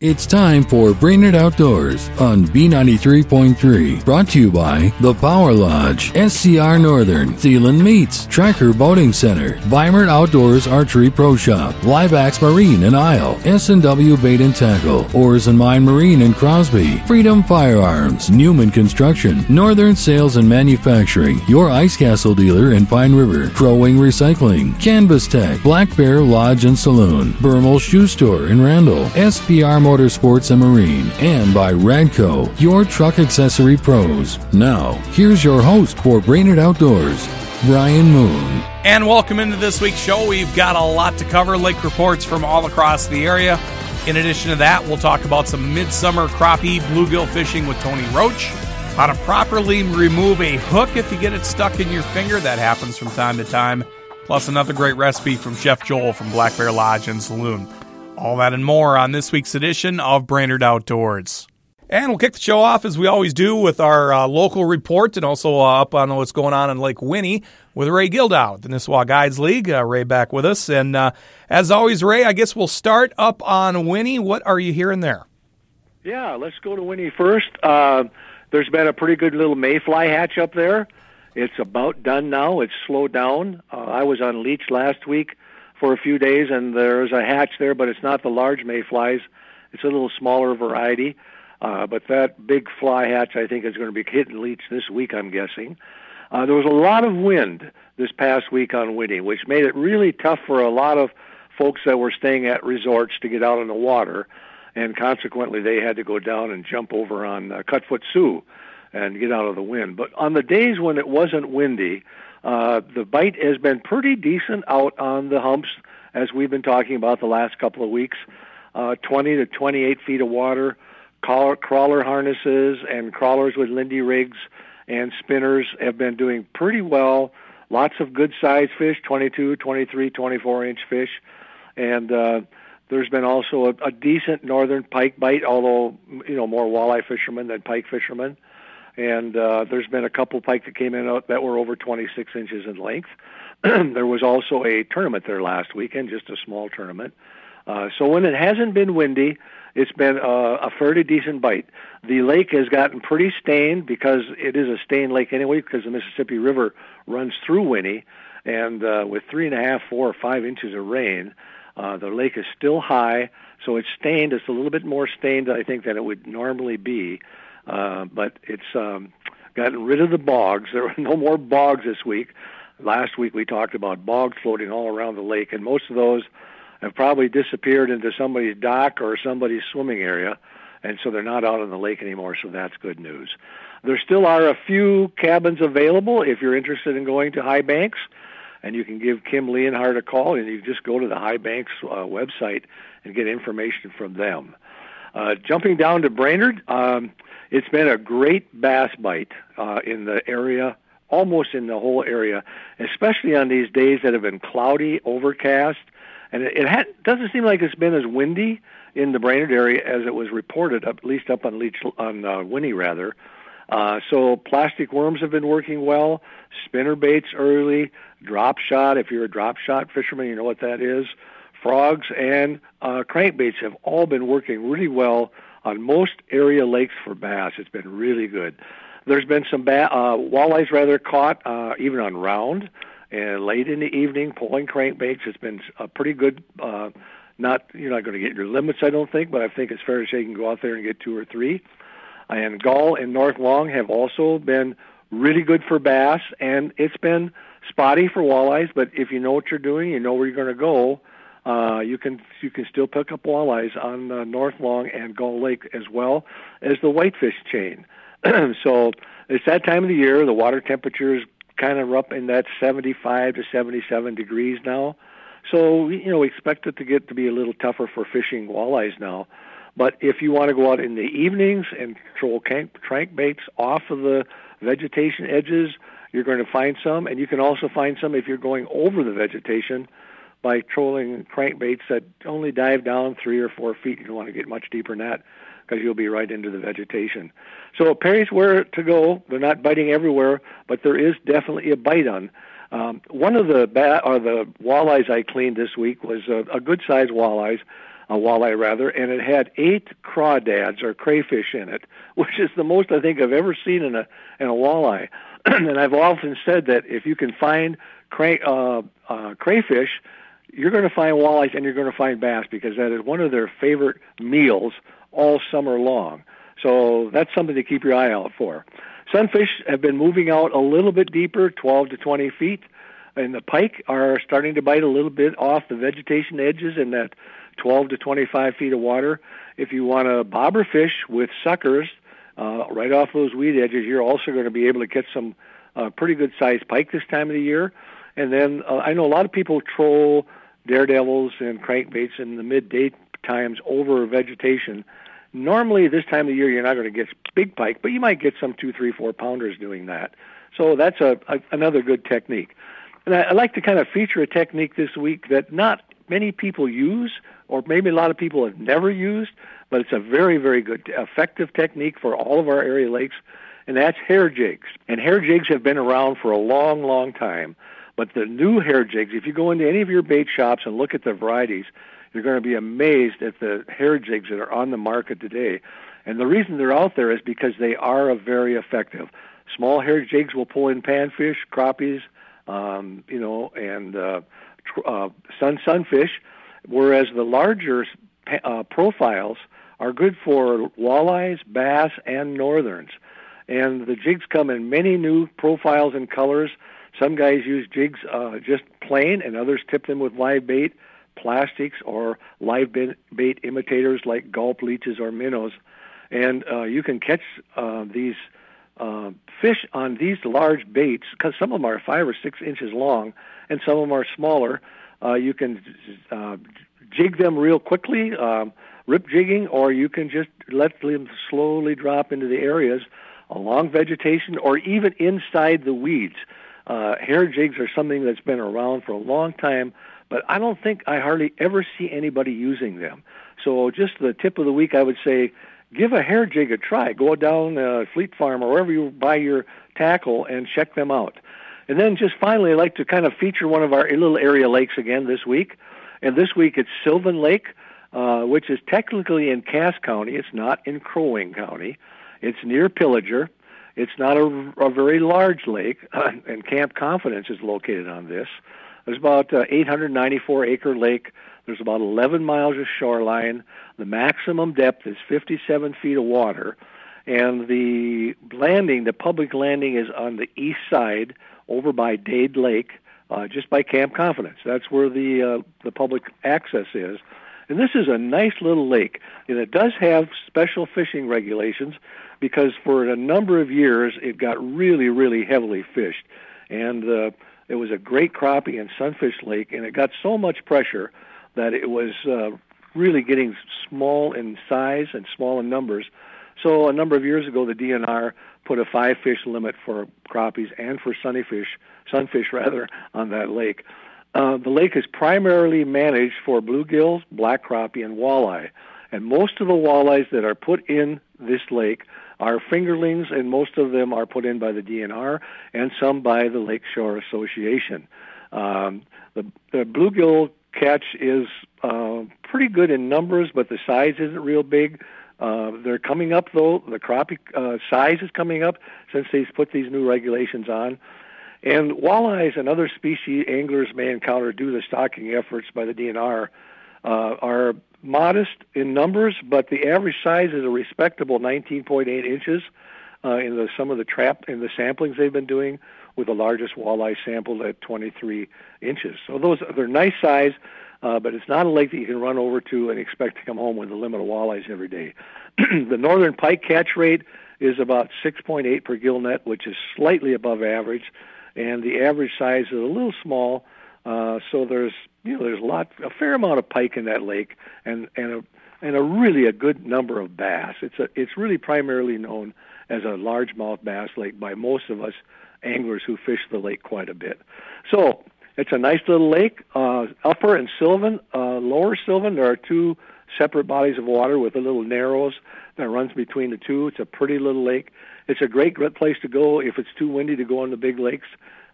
It's time for Brainerd Outdoors on B93.3. Brought to you by The Power Lodge, SCR Northern, Thielen Meats, Tracker Boating Center, Weimert Outdoors Archery Pro Shop, Liveax Marine and Isle, S&W Bait and Tackle, Oars and Mine Marine and Crosby, Freedom Firearms, Newman Construction, Northern Sales and Manufacturing, your Ice Castle dealer in Pine River, Crow Wing Recycling, Canvas Tech, Black Bear Lodge and Saloon, Bermal Shoe Store in Randall, SPR Motorsports and Marine, and by Radco, your truck accessory pros. Now, here's your host for Brainerd Outdoors, Brian Moon. And welcome into this week's show. We've got a lot to cover, lake reports from all across the area. In addition to that, we'll talk about some midsummer crappie bluegill fishing with Tony Roach, how to properly remove a hook if you get it stuck in your finger. That happens from time to time. Plus, another great recipe from Chef Joel from Black Bear Lodge and Saloon. All that and more on this week's edition of Brainerd Outdoors. And we'll kick the show off as we always do with our uh, local report and also uh, up on what's going on in Lake Winnie with Ray Gildow, the Nisswa Guides League. Uh, Ray back with us. And uh, as always, Ray, I guess we'll start up on Winnie. What are you hearing there? Yeah, let's go to Winnie first. Uh, there's been a pretty good little mayfly hatch up there. It's about done now. It's slowed down. Uh, I was on leech last week for a few days, and there's a hatch there, but it's not the large mayflies. It's a little smaller variety. Uh, but that big fly hatch, I think, is going to be hitting leech this week, I'm guessing. Uh, there was a lot of wind this past week on Winnie, which made it really tough for a lot of folks that were staying at resorts to get out on the water, and consequently, they had to go down and jump over on uh, Cutfoot Sioux and get out of the wind. But on the days when it wasn't windy, uh, the bite has been pretty decent out on the humps, as we've been talking about the last couple of weeks. Uh, 20 to 28 feet of water, crawler, harnesses, and crawlers with Lindy rigs and spinners have been doing pretty well. Lots of good sized fish, 22, 23, 24 inch fish. And uh, there's been also a, a decent northern pike bite, although, you know, more walleye fishermen than pike fishermen and uh, there's been a couple pike that came in that were over 26 inches in length. there was also a tournament there last weekend, just a small tournament. Uh, so when it hasn't been windy, it's been uh, a fairly decent bite. The lake has gotten pretty stained because it is a stained lake anyway, because the Mississippi River runs through Winnie, and uh, with three and a half, four, or five inches of rain, uh, the lake is still high, so it's stained. It's a little bit more stained, I think, than it would normally be. Uh, but it's um, gotten rid of the bogs. There are no more bogs this week. Last week we talked about bogs floating all around the lake, and most of those have probably disappeared into somebody's dock or somebody's swimming area, and so they're not out on the lake anymore. So that's good news. There still are a few cabins available if you're interested in going to High Banks, and you can give Kim Leonhardt a call, and you just go to the High Banks uh, website and get information from them. Uh, jumping down to Brainerd, um, it's been a great bass bite uh, in the area, almost in the whole area, especially on these days that have been cloudy, overcast, and it, it ha- doesn't seem like it's been as windy in the Brainerd area as it was reported, at least up on Leech on uh, Winnie rather. Uh, so plastic worms have been working well, spinner baits early, drop shot. If you're a drop shot fisherman, you know what that is. Frogs and uh, crankbaits have all been working really well on most area lakes for bass. It's been really good. There's been some ba- uh, walleyes rather caught uh, even on round and late in the evening pulling crankbaits. It's been a pretty good. Uh, not you're not going to get your limits, I don't think, but I think it's fair to say you can go out there and get two or three. And Gull and North Long have also been really good for bass, and it's been spotty for walleyes. But if you know what you're doing, you know where you're going to go uh, you can you can still pick up walleyes on uh, North Long and Gull Lake as well as the whitefish chain. so it's that time of the year. The water temperature is kind of up in that 75 to 77 degrees now. So you know we expect it to get to be a little tougher for fishing walleyes now. But if you want to go out in the evenings and troll crank baits off of the vegetation edges, you're going to find some, and you can also find some if you're going over the vegetation by trolling crankbaits that only dive down three or four feet. You don't want to get much deeper than that because you'll be right into the vegetation. So Perry's where to go. They're not biting everywhere, but there is definitely a bite on. Um, one of the or the walleyes I cleaned this week was a, a good sized walleyes. a walleye rather, and it had eight crawdads or crayfish in it, which is the most I think I've ever seen in a in a walleye. and I've often said that if you can find cray, uh, uh, crayfish, you're going to find walleyes and you're going to find bass because that is one of their favorite meals all summer long. So that's something to keep your eye out for. Sunfish have been moving out a little bit deeper, 12 to 20 feet, and the pike are starting to bite a little bit off the vegetation edges in that 12 to 25 feet of water. If you want to bobber fish with suckers uh, right off those weed edges, you're also going to be able to get some uh, pretty good sized pike this time of the year. And then uh, I know a lot of people troll daredevils and crankbaits in the midday times over vegetation. Normally, this time of year, you're not going to get big pike, but you might get some two, three, four pounders doing that. So that's a, a another good technique. And I, I like to kind of feature a technique this week that not many people use, or maybe a lot of people have never used, but it's a very, very good, effective technique for all of our area lakes, and that's hair jigs. And hair jigs have been around for a long, long time. But the new hair jigs, if you go into any of your bait shops and look at the varieties, you're going to be amazed at the hair jigs that are on the market today. And the reason they're out there is because they are very effective. Small hair jigs will pull in panfish, crappies, um, you know, and uh, tr- uh, sun sunfish, whereas the larger uh, profiles are good for walleyes, bass, and northerns. And the jigs come in many new profiles and colors. Some guys use jigs uh, just plain, and others tip them with live bait plastics or live bait imitators like gulp leeches or minnows. And uh, you can catch uh, these uh, fish on these large baits because some of them are five or six inches long and some of them are smaller. Uh, you can uh, jig them real quickly, um, rip jigging, or you can just let them slowly drop into the areas along vegetation or even inside the weeds. Uh, hair jigs are something that's been around for a long time but I don't think I hardly ever see anybody using them. So just the tip of the week, I would say, give a hair jig a try. Go down uh, Fleet Farm or wherever you buy your tackle and check them out. And then just finally, I'd like to kind of feature one of our little area lakes again this week. And this week it's Sylvan Lake, uh, which is technically in Cass County. It's not in Crow Wing County. It's near Pillager. It's not a, a very large lake, uh, and Camp Confidence is located on this. There's about uh, 894 acre lake. There's about 11 miles of shoreline. The maximum depth is 57 feet of water, and the landing, the public landing, is on the east side, over by Dade Lake, uh, just by Camp Confidence. That's where the uh, the public access is. And this is a nice little lake, and it does have special fishing regulations because for a number of years it got really, really heavily fished, and uh, it was a great crappie in Sunfish Lake, and it got so much pressure that it was uh, really getting small in size and small in numbers. So a number of years ago, the DNR put a five fish limit for crappies and for sunnyfish, sunfish rather, on that lake. Uh, the lake is primarily managed for bluegills, black crappie, and walleye. And most of the walleyes that are put in this lake are fingerlings, and most of them are put in by the DNR and some by the Lakeshore Association. Um, the, the bluegill catch is uh, pretty good in numbers, but the size isn't real big. Uh, they're coming up though. The crappie uh, size is coming up since they've put these new regulations on. And walleyes and other species anglers may encounter due to stocking efforts by the DNR uh, are modest in numbers, but the average size is a respectable 19.8 inches uh, in the some of the trap in the samplings they've been doing, with the largest walleye sampled at 23 inches. So those they're nice size, uh, but it's not a lake that you can run over to and expect to come home with a limit of walleyes every day. the northern pike catch rate is about 6.8 per gill net, which is slightly above average, and the average size is a little small. Uh, so there's you know there's a lot a fair amount of pike in that lake and and a and a really a good number of bass. It's a it's really primarily known as a largemouth bass lake by most of us anglers who fish the lake quite a bit. So it's a nice little lake. Uh, upper and Sylvan, uh, lower Sylvan, there are two separate bodies of water with a little narrows that runs between the two. It's a pretty little lake. It's a great, great place to go if it's too windy to go on the big lakes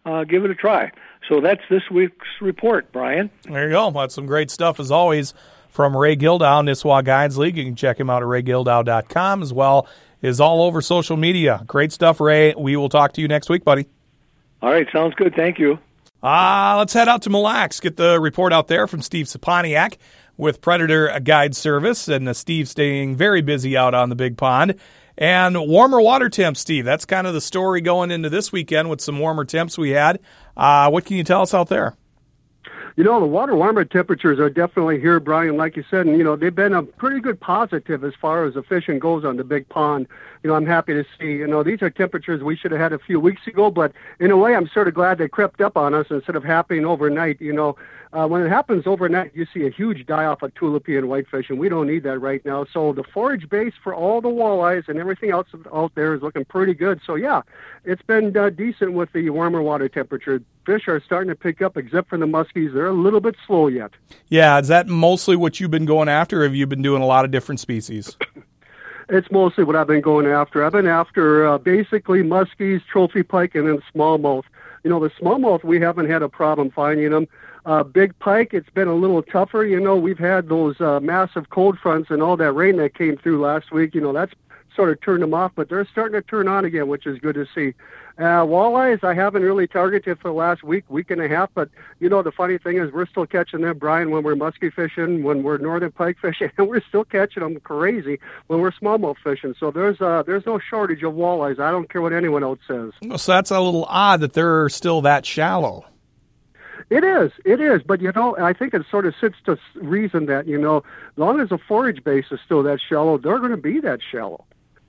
uh, give it a try. So that's this week's report, Brian. There you go. That's some great stuff as always from Ray Gildow, Nisswa Guides League. You can check him out at raygildow.com as well as all over social media. Great stuff, Ray. We will talk to you next week, buddy. All right, sounds good. Thank you. Uh, let's head out to Mille Lacs. Get the report out there from Steve Saponiak with Predator Guide Service. And uh, Steve staying very busy out on the big pond. And warmer water temps, Steve. That's kind of the story going into this weekend with some warmer temps we had. Uh, what can you tell us out there? you know, the water warmer temperatures are definitely here, Brian, like you said, and, you know, they've been a pretty good positive as far as the fishing goes on the big pond. You know, I'm happy to see, you know, these are temperatures we should have had a few weeks ago, but in a way, I'm sort of glad they crept up on us instead of happening overnight. You know, uh, when it happens overnight, you see a huge die off of tullibee and whitefish, and we don't need that right now. So the forage base for all the walleyes and everything else out there is looking pretty good. So yeah, it's been uh, decent with the warmer water temperature. Fish are starting to pick up, except for the muskies. They're a little bit slow yet. Yeah, is that mostly what you've been going after? Or have you been doing a lot of different species? it's mostly what I've been going after. I've been after uh, basically muskies, trophy pike, and then smallmouth. You know, the smallmouth we haven't had a problem finding them. Uh, big pike, it's been a little tougher. You know, we've had those uh, massive cold fronts and all that rain that came through last week. You know, that's sort of turned them off, but they're starting to turn on again, which is good to see. Uh, walleyes, I haven't really targeted for the last week, week and a half, but you know, the funny thing is we're still catching them, Brian, when we're muskie fishing, when we're northern pike fishing, and we're still catching them crazy when we're smallmouth fishing. So there's uh, there's no shortage of walleyes. I don't care what anyone else says. So that's a little odd that they're still that shallow. It is, it is, but you know, I think it sort of sits to reason that you know, as long as the forage base is still that shallow, they're going to be that shallow.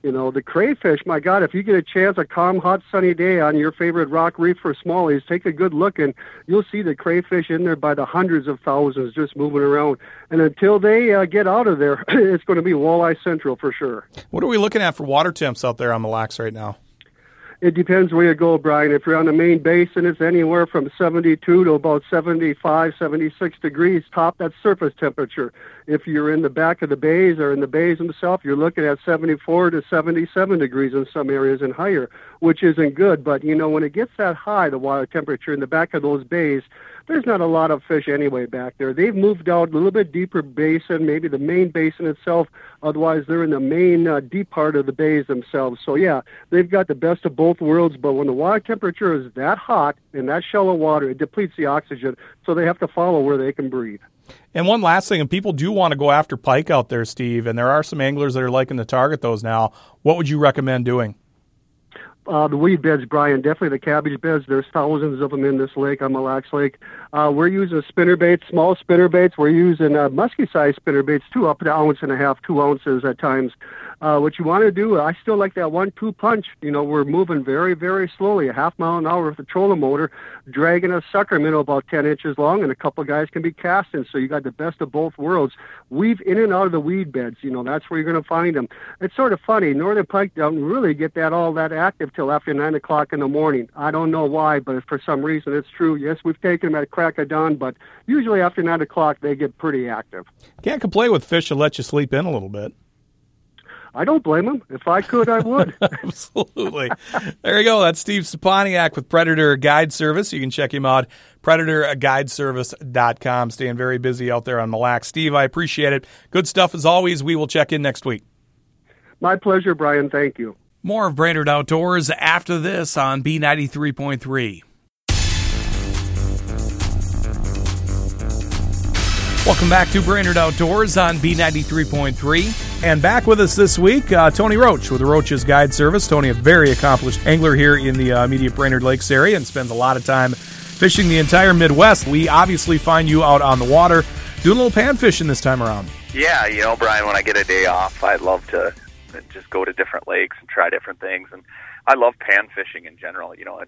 You know, the crayfish, my God, if you get a chance, a calm, hot, sunny day on your favorite rock reef for smallies, take a good look and you'll see the crayfish in there by the hundreds of thousands just moving around. And until they uh, get out of there, it's going to be walleye central for sure. What are we looking at for water temps out there on Mille Lacs right now? It depends where you go, Brian. If you're on the main basin, it's anywhere from 72 to about 75, 76 degrees top. That's surface temperature. If you're in the back of the bays or in the bays themselves, you're looking at 74 to 77 degrees in some areas and higher, which isn't good. But, you know, when it gets that high, the water temperature in the back of those bays, there's not a lot of fish anyway back there. They've moved out a little bit deeper basin, maybe the main basin itself. Otherwise, they're in the main uh, deep part of the bays themselves. So yeah, they've got the best of both worlds. But when the water temperature is that hot in that shallow water, it depletes the oxygen, so they have to follow where they can breathe. And one last thing, and people do want to go after pike out there, Steve, and there are some anglers that are liking to target those now. What would you recommend doing? Uh, the weed beds, Brian, definitely the cabbage beds. There's thousands of them in this lake on Mille Lacs Lake. Uh, we're using spinner baits, small spinner baits. We're using uh, musky size spinner baits, two up to ounce and a half, two ounces at times. Uh, what you want to do, I still like that one-two punch. You know, we're moving very, very slowly, a half mile an hour with the trolling motor, dragging a sucker minnow about 10 inches long, and a couple guys can be casting. So you got the best of both worlds. Weave in and out of the weed beds. You know, that's where you're going to find them. It's sort of funny. Northern pike don't really get that all that active till after nine o'clock in the morning. I don't know why, but for some reason it's true. Yes, we've taken them at crack of dawn, but usually after nine o'clock they get pretty active. Can't complain with fish to let you sleep in a little bit. I don't blame him. If I could, I would. Absolutely. There you go. That's Steve Saponiak with Predator Guide Service. You can check him out, predatorguideservice.com. Staying very busy out there on Mille Lacs. Steve, I appreciate it. Good stuff as always. We will check in next week. My pleasure, Brian. Thank you. More of Brainerd Outdoors after this on B93.3. Welcome back to Brainerd Outdoors on B93.3. And back with us this week, uh, Tony Roach with Roach's Guide Service. Tony, a very accomplished angler here in the uh, immediate Brainerd Lakes area and spends a lot of time fishing the entire Midwest. We obviously find you out on the water doing a little pan fishing this time around. Yeah, you know, Brian, when I get a day off, I love to just go to different lakes and try different things. And I love pan fishing in general. You know,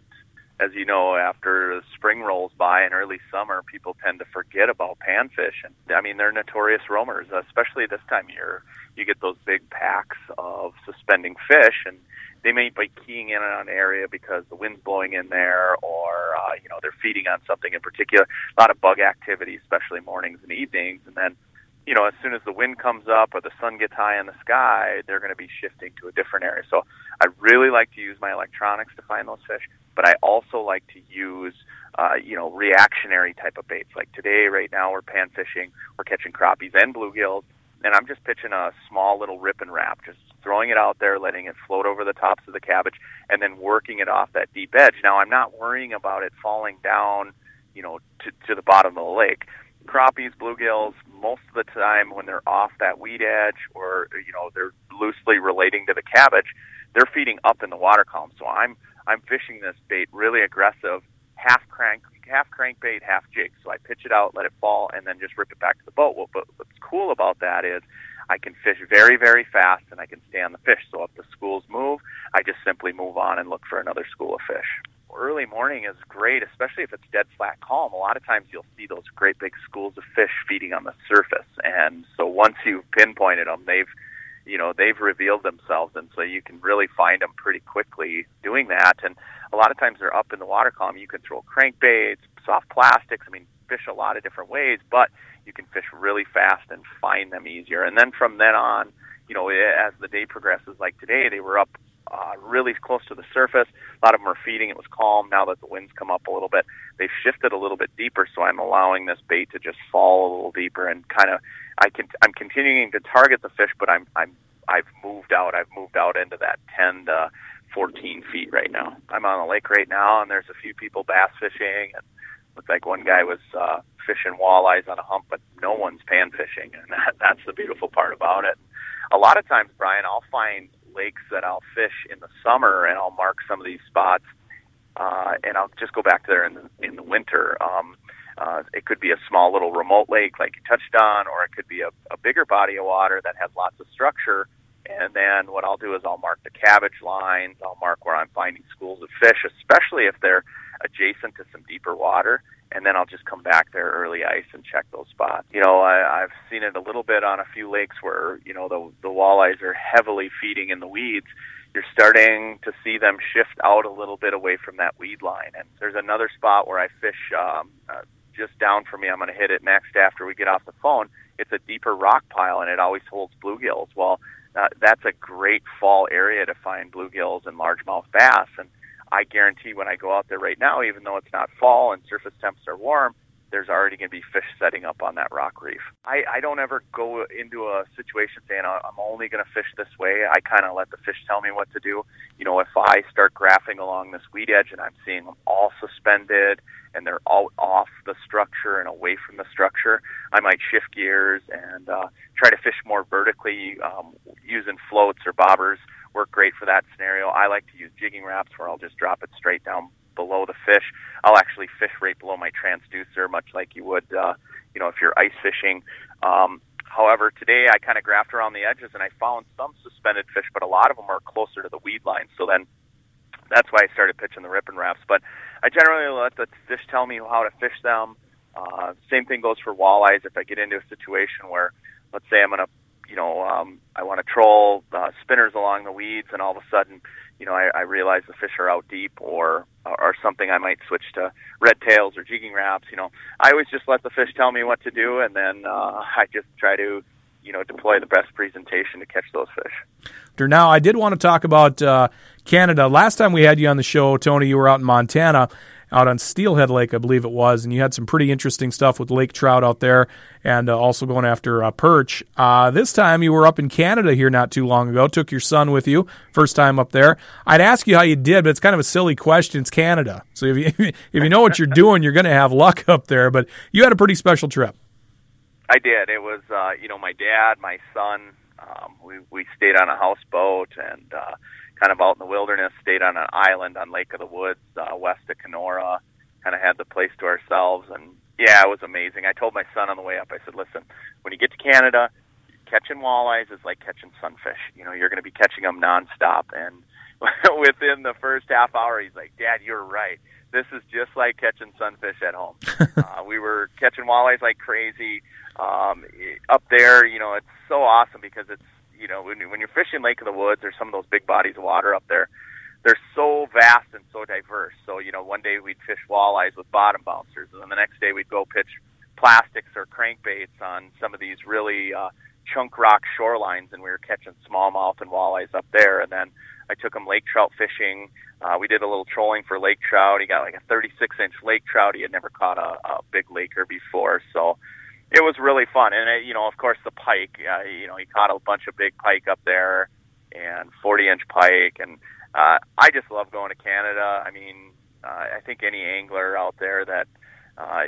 as you know, after spring rolls by and early summer, people tend to forget about panfish. And I mean, they're notorious roamers, especially this time of year. You get those big packs of suspending fish, and they may be keying in on an area because the wind's blowing in there, or uh, you know, they're feeding on something in particular. A lot of bug activity, especially mornings and evenings, and then you know, as soon as the wind comes up or the sun gets high in the sky, they're going to be shifting to a different area. So I really like to use my electronics to find those fish, but I also like to use, uh, you know, reactionary type of baits. Like today, right now, we're pan fishing, we're catching crappies and bluegills, and I'm just pitching a small little Rippin' Rap, just throwing it out there, letting it float over the tops of the cabbage, and then working it off that deep edge. Now, I'm not worrying about it falling down, you know, to, to the bottom of the lake. Crappies, bluegills, most of the time when they're off that weed edge or, you know, they're loosely relating to the cabbage, they're feeding up in the water column. So I'm, I'm fishing this bait really aggressive, half crank, half crankbait, half jig. So I pitch it out, let it fall, and then just rip it back to the boat. Well, but what's cool about that is I can fish very, very fast and I can stay on the fish. So if the schools move, I just simply move on and look for another school of fish. Early morning is great, especially if it's dead flat calm. A lot of times you'll see those great big schools of fish feeding on the surface. And so once you've pinpointed them, they've you know they've revealed themselves and so you can really find them pretty quickly doing that and a lot of times they're up in the water column you can throw crankbaits soft plastics i mean fish a lot of different ways but you can fish really fast and find them easier. And then from then on, you know, as the day progresses, like today, they were up uh, really close to the surface. A lot of them are feeding. It was calm. Now that the winds come up a little bit, they've shifted a little bit deeper. So I'm allowing this bait to just fall a little deeper and kind of. I can. I'm continuing to target the fish, but I'm. I'm. I've moved out. I've moved out into that 10 to 14 feet right now. I'm on a lake right now, and there's a few people bass fishing, and looked like one guy was uh, fishing walleyes on a hump, but no one's pan fishing, and that, that's the beautiful part about it. A lot of times, Brian, I'll find lakes that I'll fish in the summer, and I'll mark some of these spots, uh, and I'll just go back there in the, in the winter. Um, uh, it could be a small little remote lake like you touched on, or it could be a, a bigger body of water that has lots of structure. And then what I'll do is I'll mark the cabbage lines. I'll mark where I'm finding schools of fish, especially if they're adjacent to some deeper water and then I'll just come back there early ice and check those spots. You know, I, I've seen it a little bit on a few lakes where you know the the walleyes are heavily feeding in the weeds. You're starting to see them shift out a little bit away from that weed line. And there's another spot where I fish um, uh, just down from me. I'm going to hit it next after we get off the phone. It's a deeper rock pile, and it always holds bluegills. Well, uh, that's a great fall area to find bluegills and largemouth bass. And I guarantee when I go out there right now, even though it's not fall and surface temps are warm, there's already going to be fish setting up on that rock reef. I, I don't ever go into a situation saying I'm only going to fish this way. I kind of let the fish tell me what to do. You know, if I start graphing along this weed edge and I'm seeing them all suspended and they're all off the structure and away from the structure, I might shift gears and uh, try to fish more vertically um, using floats or bobbers work great for that scenario. I like to use Jigging Raps where I'll just drop it straight down below the fish. I'll actually fish right below my transducer, much like you would, uh, you know, if you're ice fishing. Um, however, today I kind of graphed around the edges and I found some suspended fish, but a lot of them are closer to the weed line. So then that's why I started pitching the Rippin' Raps. But I generally let the fish tell me how to fish them. Uh, same thing goes for walleyes. If I get into a situation where, let's say I'm going to you know, um, I want to troll uh, spinners along the weeds, and all of a sudden, you know, I, I realize the fish are out deep, or or something. I might switch to red tails or Jigging Raps. You know, I always just let the fish tell me what to do, and then uh, I just try to, you know, deploy the best presentation to catch those fish. Now, I did want to talk about uh, Canada. Last time we had you on the show, Tony, you were out in Montana out on Flathead Lake, I believe it was, and you had some pretty interesting stuff with lake trout out there, and uh, also going after uh, perch. Uh, this time you were up in Canada here not too long ago. Took your son with you, first time up there. I'd ask you how you did, but it's kind of a silly question. It's Canada, so if you if you know what you're doing, you're going to have luck up there. But you had a pretty special trip. I did. It was uh, you know my dad, my son. Um, we we stayed on a houseboat and. Uh, kind of out in the wilderness, stayed on an island on Lake of the Woods, uh, west of Kenora, kind of had the place to ourselves. And yeah, it was amazing. I told my son on the way up, I said, listen, when you get to Canada, catching walleyes is like catching sunfish. You know, you're going to be catching them nonstop. And within the first half hour, he's like, Dad, you're right. This is just like catching sunfish at home. uh, we were catching walleyes like crazy. Um, up there, you know, it's so awesome because it's you know, when, when you're fishing Lake of the Woods or some of those big bodies of water up there, they're so vast and so diverse. So, you know, one day we'd fish walleyes with bottom bouncers, and then the next day we'd go pitch plastics or crankbaits on some of these really uh, chunk rock shorelines, and we were catching smallmouth and walleyes up there. And then I took him lake trout fishing. Uh, we did a little trolling for lake trout. He got like a 36 inch lake trout. He had never caught a, a big laker before, so it was really fun. And uh, you know, of course, the pike. Uh, you know, he caught a bunch of big pike up there and 40 inch pike. And uh, I just love going to Canada. I mean, uh, I think any angler out there that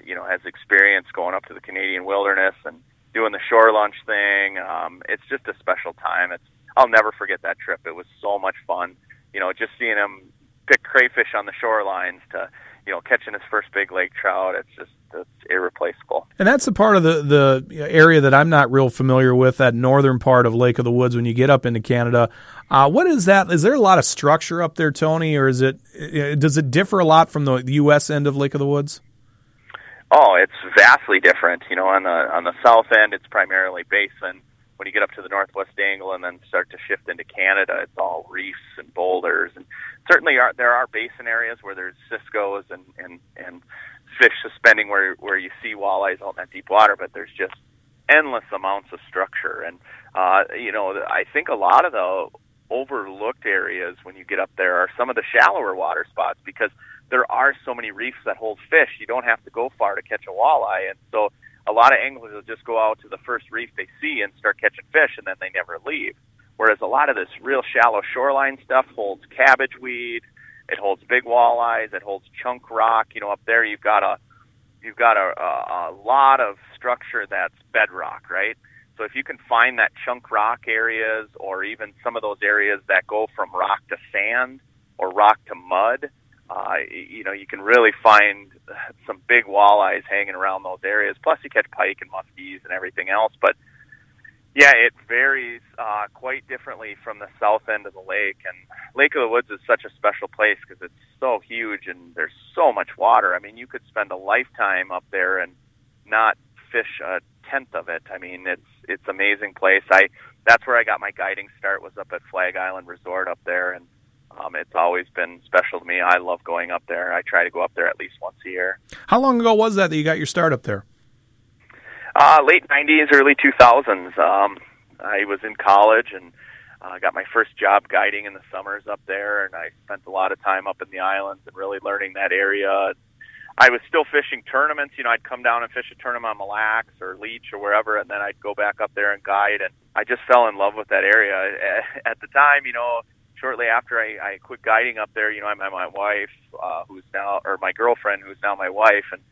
you know has experience going up to the Canadian wilderness and doing the shore lunch thing, um, it's just a special time. It's I'll never forget that trip. It was so much fun. You know, just seeing him pick crayfish on the shorelines to you know catching his first big lake trout. It's just it's irreplaceable. And that's the part of the the area that I'm not real familiar with. That northern part of Lake of the Woods when you get up into Canada. Uh, what is that? Is there a lot of structure up there, Tony, or is it does it differ a lot from the U.S. end of Lake of the Woods? Oh, it's vastly different. You know, on the on the south end, it's primarily basin. When you get up to the northwest angle and then start to shift into Canada, it's all reefs and boulders. And certainly, are, there are basin areas where there's ciscos and and and fish suspending where where you see walleyes out in that deep water. But there's just endless amounts of structure, and uh, you know, I think a lot of the overlooked areas when you get up there are some of the shallower water spots because there are so many reefs that hold fish. You don't have to go far to catch a walleye, and so a lot of anglers will just go out to the first reef they see and start catching fish, and then they never leave. Whereas a lot of this real shallow shoreline stuff holds cabbage weed, it holds big walleyes, it holds chunk rock. You know, up there you've got a you've got a, a, a lot of structure that's bedrock, right? So if you can find that chunk rock areas or even some of those areas that go from rock to sand or rock to mud, uh, you know, you can really find some big walleyes hanging around those areas. Plus you catch pike and muskies and everything else. But yeah, it varies uh, quite differently from the south end of the lake. And Lake of the Woods is such a special place because it's so huge and there's so much water. I mean, you could spend a lifetime up there and not fish a tenth of it. I mean, it's it's amazing place. I that's where I got my guiding start was up at Flag Island Resort up there, and um, it's always been special to me. I love going up there. I try to go up there at least once a year. How long ago was that that you got your start up there? Uh, late '90s, early 2000s. Um, I was in college and I uh, got my first job guiding in the summers up there, and I spent a lot of time up in the islands and really learning that area. I was still fishing tournaments. You know, I'd come down and fish a tournament on Mille Lacs or Leech or wherever, and then I'd go back up there and guide. And I just fell in love with that area. At the time, you know, shortly after I, I quit guiding up there, you know, I met my wife, uh, who's now, or my girlfriend, who's now my wife, and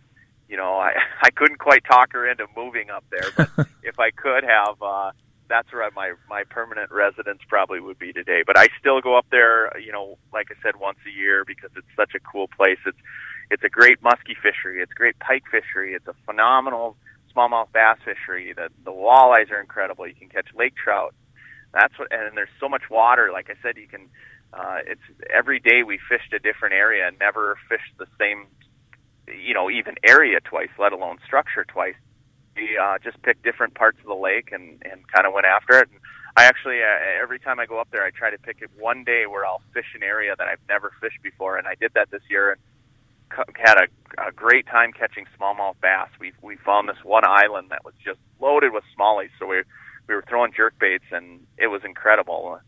you know, I I couldn't quite talk her into moving up there, but if I could have, uh, that's where my my permanent residence probably would be today. But I still go up there, you know, like I said, once a year because it's such a cool place. It's it's a great muskie fishery. It's great pike fishery. It's a phenomenal smallmouth bass fishery. The the walleyes are incredible. You can catch lake trout. That's what, and there's so much water. Like I said, you can. Uh, it's every day we fished a different area and never fished the same, you know, even area twice, let alone structure twice. We uh, just picked different parts of the lake and and kind of went after it. And I actually uh, every time I go up there, I try to pick it one day where I'll fish an area that I've never fished before, and I did that this year. And had a, a great time catching smallmouth bass. We we found this one island that was just loaded with smallies, so we we were throwing jerk baits, and it was incredible.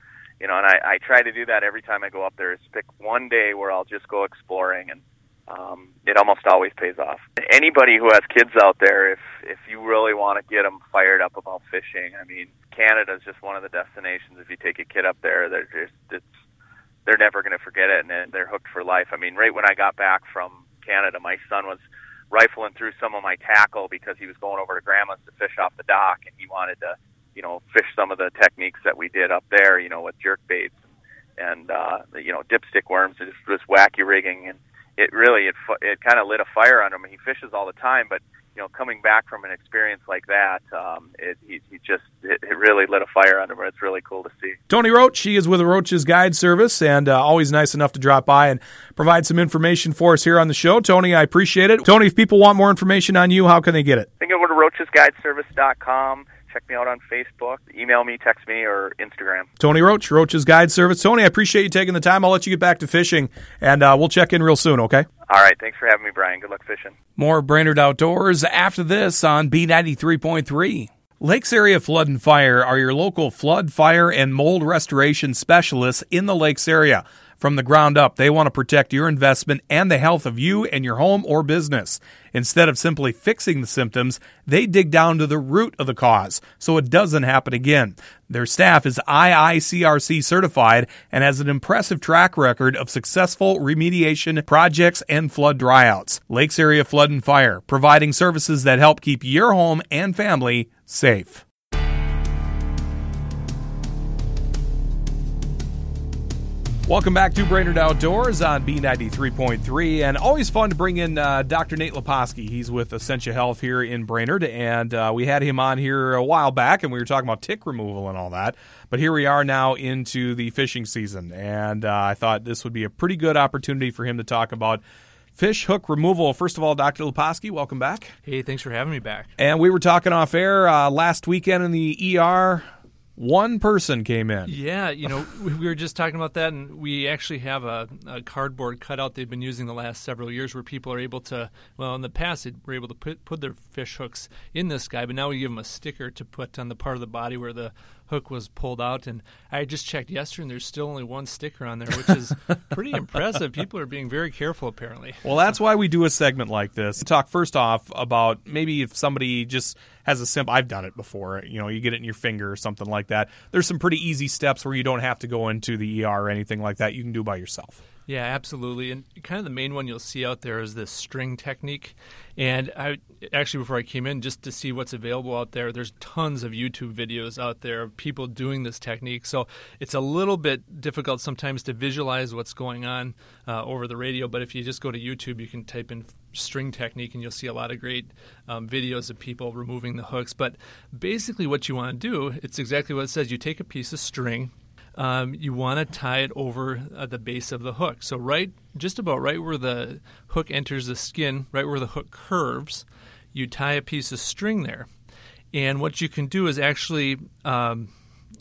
You know, and I, I try to do that every time I go up there. Is pick one day where I'll just go exploring, and um, it almost always pays off. Anybody who has kids out there, if if you really want to get them fired up about fishing, I mean, Canada is just one of the destinations. If you take a kid up there, they're just it's they're never going to forget it, and they're hooked for life. I mean, right when I got back from Canada, my son was rifling through some of my tackle because he was going over to grandma's to fish off the dock, and he wanted to, you know, fish some of the techniques that we did up there, you know, with jerk baits and uh, you know dipstick worms, and just, just wacky rigging, and it really it it kind of lit a fire on him. He fishes all the time, but you know, coming back from an experience like that, um, it he, he just it, it, really lit a fire under him. It's really cool to see. Tony Roach, he is with Roach's Guide Service, and uh, always nice enough to drop by and provide some information for us here on the show. Tony, I appreciate it. Tony, if people want more information on you, how can they get it? They can go to roachesguideservice.com check me out on Facebook. Email me, text me, or Instagram. Tony Roach, Roach's Guide Service. Tony, I appreciate you taking the time. I'll let you get back to fishing, and uh, we'll check in real soon, okay? All right. Thanks for having me, Brian. Good luck fishing. More Brainerd Outdoors after this on B93.3. Lakes Area Flood and Fire are your local flood, fire, and mold restoration specialists in the Lakes area. From the ground up, they want to protect your investment and the health of you and your home or business. Instead of simply fixing the symptoms, they dig down to the root of the cause so it doesn't happen again. Their staff is IICRC certified and has an impressive track record of successful remediation projects and flood dryouts. Lakes Area Flood and Fire, providing services that help keep your home and family safe. Welcome back to Brainerd Outdoors on B93.3. And always fun to bring in uh, Dr. Nate Leposki. He's with Essentia Health here in Brainerd. And uh, we had him on here a while back and we were talking about tick removal and all that. But here we are now into the fishing season. And uh, I thought this would be a pretty good opportunity for him to talk about fish hook removal. First of all, Dr. Leposki, welcome back. Hey, thanks for having me back. And we were talking off air uh, last weekend in the ER one person came in. Yeah, you know, we were just talking about that, and we actually have a, a, cardboard cutout they've been using the last several years where people are able to, well, in the past, they were able to put, put their fish hooks in this guy, but now we give them a sticker to put on the part of the body where the hook was pulled out. And I just checked yesterday, and there's still only one sticker on there, which is pretty impressive. People are being very careful, apparently. Well, that's why we do a segment like this. Talk first off about maybe if somebody just has a simple. I've done it before. You know, you get it in your finger or something like that. There's some pretty easy steps where you don't have to go into the ER or anything like that. You can do by yourself. Yeah, absolutely. And kind of the main one you'll see out there is this string technique. And I actually before I came in just to see what's available out there, there's tons of YouTube videos out there of people doing this technique. So it's a little bit difficult sometimes to visualize what's going on uh, over the radio. But if you just go to YouTube, you can type in string technique and you'll see a lot of great um, videos of people removing the hooks. But basically, what you want to do, it's exactly what it says. You take a piece of string um, you want to tie it over uh, the base of the hook. So right, just about right where the hook enters the skin, right where the hook curves, you tie a piece of string there. And what you can do is actually, um,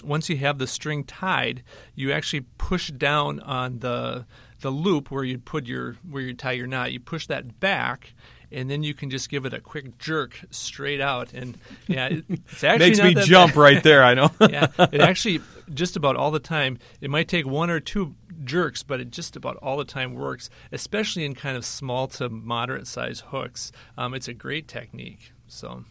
once you have the string tied, you actually push down on the the loop where you put your where you tie your knot. You push that back, and then you can just give it a quick jerk straight out. And yeah, it's actually makes me jump bad. right there. I know. yeah, it actually just about all the time. It might take one or two jerks, but it just about all the time works, especially in kind of small to moderate size hooks. Um, it's a great technique. So.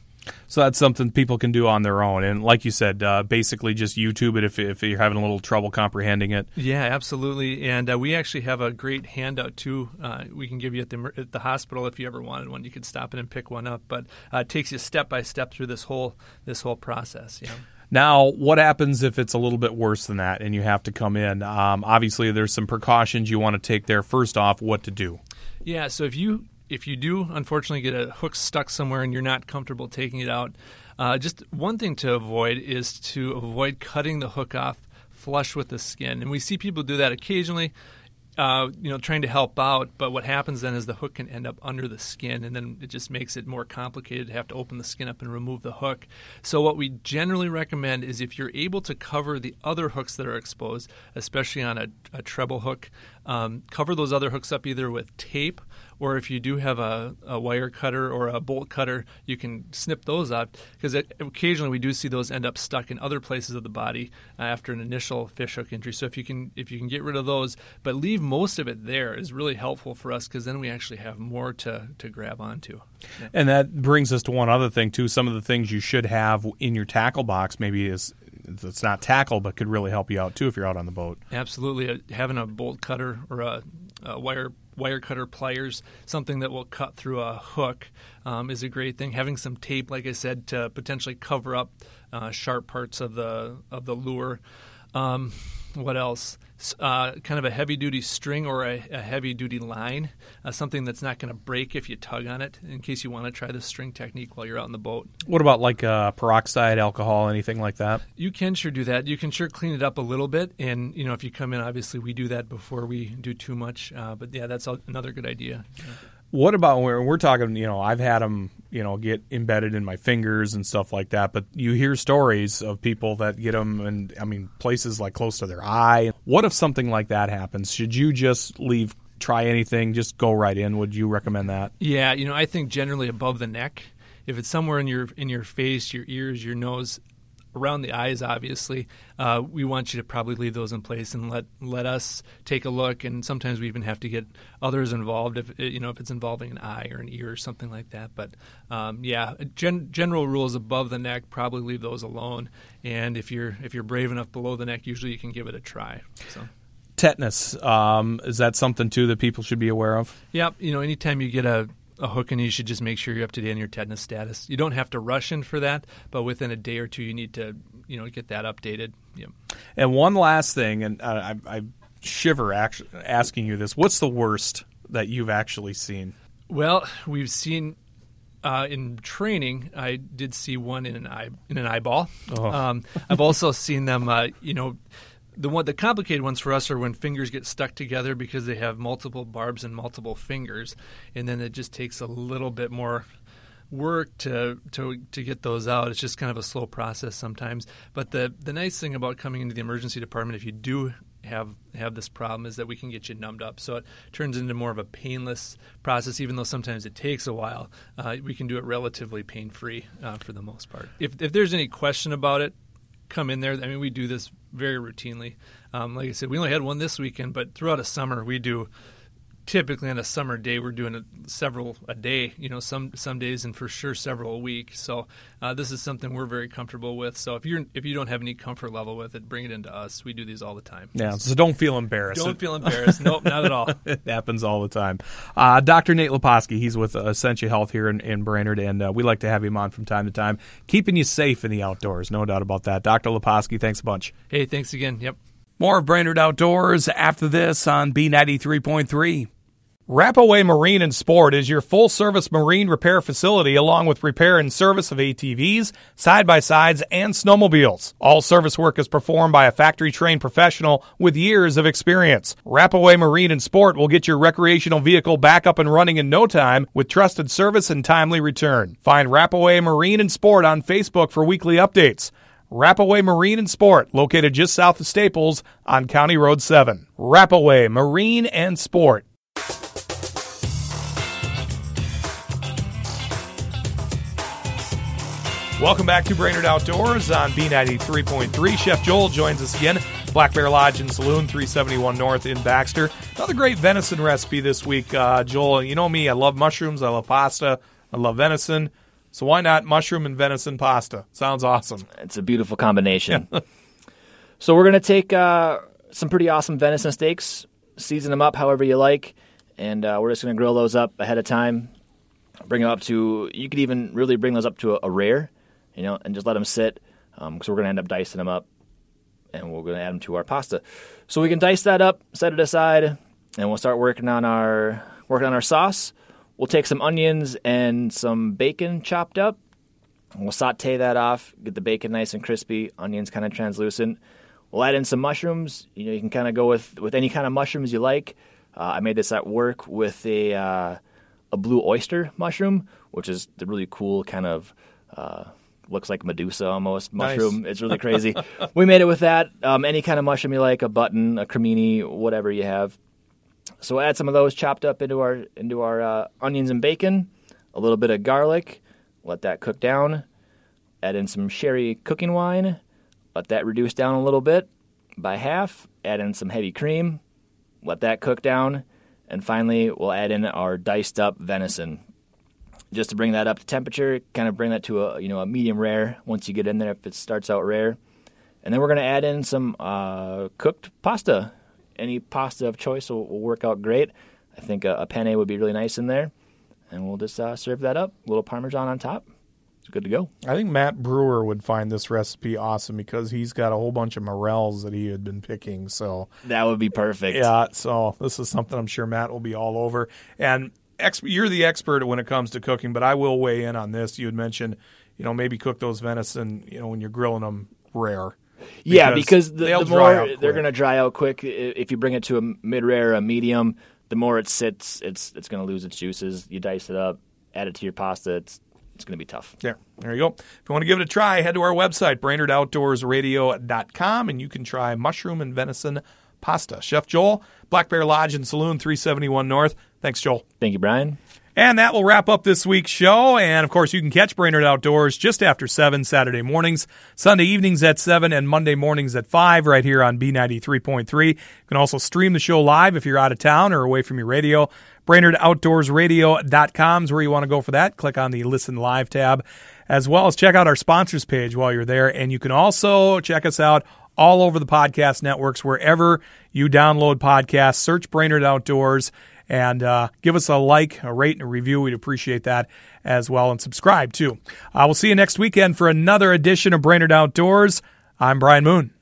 So that's something people can do on their own, and like you said, uh, basically just YouTube it if, if you're having a little trouble comprehending it. Yeah, absolutely. And uh, we actually have a great handout too. Uh, we can give you at the at the hospital if you ever wanted one. You could stop in and pick one up, but uh, it takes you step by step through this whole this whole process. Yeah. Now, what happens if it's a little bit worse than that and you have to come in? Um, obviously, there's some precautions you want to take there. First off, what to do? Yeah, so if you if you do unfortunately get a hook stuck somewhere and you're not comfortable taking it out, uh, just one thing to avoid is to avoid cutting the hook off flush with the skin. And we see people do that occasionally uh, you know, trying to help out. But what happens then is the hook can end up under the skin, and then it just makes it more complicated to have to open the skin up and remove the hook. So what we generally recommend is if you're able to cover the other hooks that are exposed, especially on a, a treble hook, um, cover those other hooks up either with tape or if you do have a, a wire cutter or a bolt cutter, you can snip those up because occasionally we do see those end up stuck in other places of the body uh, after an initial fish hook injury. So if you can if you can get rid of those, but leave most of it there is really helpful for us because then we actually have more to to grab onto. Yeah. And that brings us to one other thing too. Some of the things you should have in your tackle box maybe is it's not tackle, but could really help you out too if you're out on the boat. Absolutely, uh, having a bolt cutter or a, a wire wire cutter pliers, something that will cut through a hook, um, is a great thing. Having some tape, like I said, to potentially cover up uh, sharp parts of the of the lure. Um, what else? Uh, kind of a heavy duty string or a, a heavy duty line, uh, something that's not going to break if you tug on it, in case you want to try the string technique while you're out in the boat. What about like uh, peroxide, alcohol, anything like that? You can sure do that. You can sure clean it up a little bit, and you know if you come in, obviously we do that before we do too much. Uh, but yeah, that's another good idea. Yeah. What about when we're talking? You know, I've had them, you know, get embedded in my fingers and stuff like that. But you hear stories of people that get them, and I mean, places like close to their eye. What if something like that happens? Should you just leave? Try anything, just go right in. Would you recommend that? Yeah, you know, I think generally above the neck. If it's somewhere in your in your face, your ears, your nose, around the eyes, obviously, uh, we want you to probably leave those in place and let let us take a look. And sometimes we even have to get others involved if you know if it's involving an eye or an ear or something like that. But um, yeah, gen- general rules above the neck, probably leave those alone. And if you're if you're brave enough below the neck, usually you can give it a try. So tetanus um, is that something too that people should be aware of yep you know anytime you get a, a hook and you should just make sure you're up to date on your tetanus status you don't have to rush in for that but within a day or two you need to you know get that updated yep. and one last thing and I, I shiver actually asking you this what's the worst that you've actually seen well we've seen uh, in training, I did see one in an eye in an eyeball. Oh. Um, I've also seen them, uh, you know, the one the complicated ones for us are when fingers get stuck together because they have multiple barbs and multiple fingers, and then it just takes a little bit more work to to to get those out. It's just kind of a slow process sometimes. But the the nice thing about coming into the emergency department, if you do have have this problem, is that we can get you numbed up. So it turns into more of a painless process, even though sometimes it takes a while. Uh, we can do it relatively pain free uh, for the most part. If if there's any question about it, come in there. I mean, we do this very routinely. Um, like I said, we only had one this weekend, but throughout a summer, we do typically on a summer day we're doing a, several a day you know some some days and for sure several a week. So uh, this is something we're very comfortable with. So if you're if you don't have any comfort level with it bring it into us. We do these all the time. Yeah so don't feel embarrassed. Don't feel embarrassed. Nope not at all. It happens all the time. Uh, dr nate leposki he's with essentia health here in, in brainerd and uh, we like to have him on from time to time keeping you safe in the outdoors. No doubt about that. Dr leposki thanks a bunch. Hey thanks again. Yep. More of Brainerd Outdoors after this on B93.3. Rapaway Marine and Sport is your full service marine repair facility along with repair and service of ATVs, side by sides, and snowmobiles. All service work is performed by a factory trained professional with years of experience. Rapaway Marine and Sport will get your recreational vehicle back up and running in no time with trusted service and timely return. Find Rapaway Marine and Sport on Facebook for weekly updates. Rapaway Marine and Sport, located just south of Staples on County Road 7. Rapaway Marine and Sport. Welcome back to Brainerd Outdoors on B93.3. Chef Joel joins us again. Black Bear Lodge and Saloon, 371 North in Baxter. Another great venison recipe this week, uh, Joel. You know me, I love mushrooms, I love pasta, I love venison. So why not mushroom and venison pasta? Sounds awesome. It's a beautiful combination. so we're going to take uh, some pretty awesome venison steaks, season them up however you like, and uh, we're just going to grill those up ahead of time. Bring them up to, you could even really bring those up to a, a rare you know, and just let them sit because um, we're going to end up dicing them up and we're going to add them to our pasta. So we can dice that up, set it aside, and we'll start working on our working on our sauce. We'll take some onions and some bacon chopped up. We'll saute that off, get the bacon nice and crispy, onions kind of translucent. We'll add in some mushrooms. You know, you can kind of go with with any kind of mushrooms you like. Uh, I made this at work with a uh, a blue oyster mushroom, which is the really cool kind of uh, looks like Medusa almost mushroom. Nice. It's really crazy. we made it with that. Um, any kind of mushroom you like, a button, a cremini, whatever you have. So we'll add some of those chopped up into our into our uh, onions and bacon, a little bit of garlic. Let that cook down. Add in some sherry cooking wine. Let that reduce down a little bit by half. Add in some heavy cream. Let that cook down. And finally, we'll add in our diced up venison just to bring that up to temperature, kind of bring that to a you know a medium rare once you get in there if it starts out rare. And then we're going to add in some uh, cooked pasta. Any pasta of choice will, will work out great. I think a, a, penne would be really nice in there. And we'll just uh, serve that up. A little Parmesan on top. It's good to go. I think Matt Brewer would find this recipe awesome because he's got a whole bunch of morels that he had been picking. So that would be perfect. Yeah. So this is something I'm sure Matt will be all over. And ex- you're the expert when it comes to cooking, but I will weigh in on this. You had mentioned, you know, maybe cook those venison, you know, when you're grilling them rare. Because yeah, because the, the more they're going to dry out quick. If you bring it to a mid rare, a medium, the more it sits, it's it's going to lose its juices. You dice it up, add it to your pasta. It's it's going to be tough. There, there you go. If you want to give it a try, head to our website, BrainerdOutdoorsRadio.com, and you can try mushroom and venison pasta. Chef Joel, Black Bear Lodge and Saloon, 371 North. Thanks, Joel. Thank you, Brian. And that will wrap up this week's show. And of course, you can catch Brainerd Outdoors just after 7 Saturday mornings, Sunday evenings at 7, and Monday mornings at 5 right here on B93.3. You can also stream the show live if you're out of town or away from your radio. BrainerdOutdoorsRadio.com is where you want to go for that. Click on the Listen Live tab, as well as check out our sponsors page while you're there. And you can also check us out all over the podcast networks, wherever you download podcasts. Search Brainerd Outdoors and uh, give us a like, a rate, and a review. We'd appreciate that as well. And subscribe too. Uh, we'll see you next weekend for another edition of Brainerd Outdoors. I'm Brian Moon.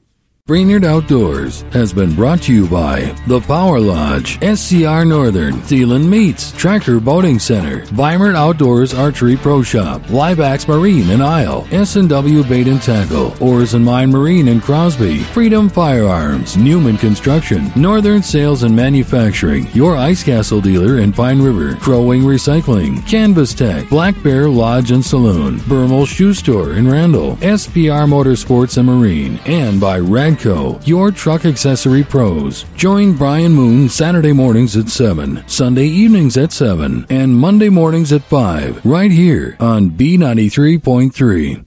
Brainerd Outdoors has been brought to you by The Power Lodge, SCR Northern, Thielen Meats, Tracker Boating Center, Weimert Outdoors Archery Pro Shop, Libax Marine in Isle, S&W Bait and Tackle, Oars and Mine Marine in Crosby, Freedom Firearms, Newman Construction, Northern Sales and Manufacturing, your Ice Castle dealer in Pine River, Crow Wing Recycling, Canvas Tech, Black Bear Lodge and Saloon, Bermal Shoe Store in Randall, SPR Motorsports and Marine, and by Rag Radco, your truck accessory pros. Join Brian Moon Saturday mornings at 7, Sunday evenings at 7, and Monday mornings at 5, right here on B93.3.